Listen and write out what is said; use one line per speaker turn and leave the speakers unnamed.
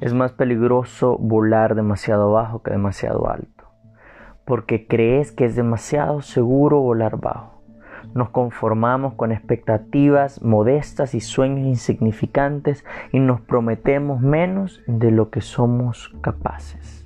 Es más peligroso volar demasiado bajo que demasiado alto, porque crees que es demasiado seguro volar bajo. Nos conformamos con expectativas modestas y sueños insignificantes y nos prometemos menos de lo que somos capaces.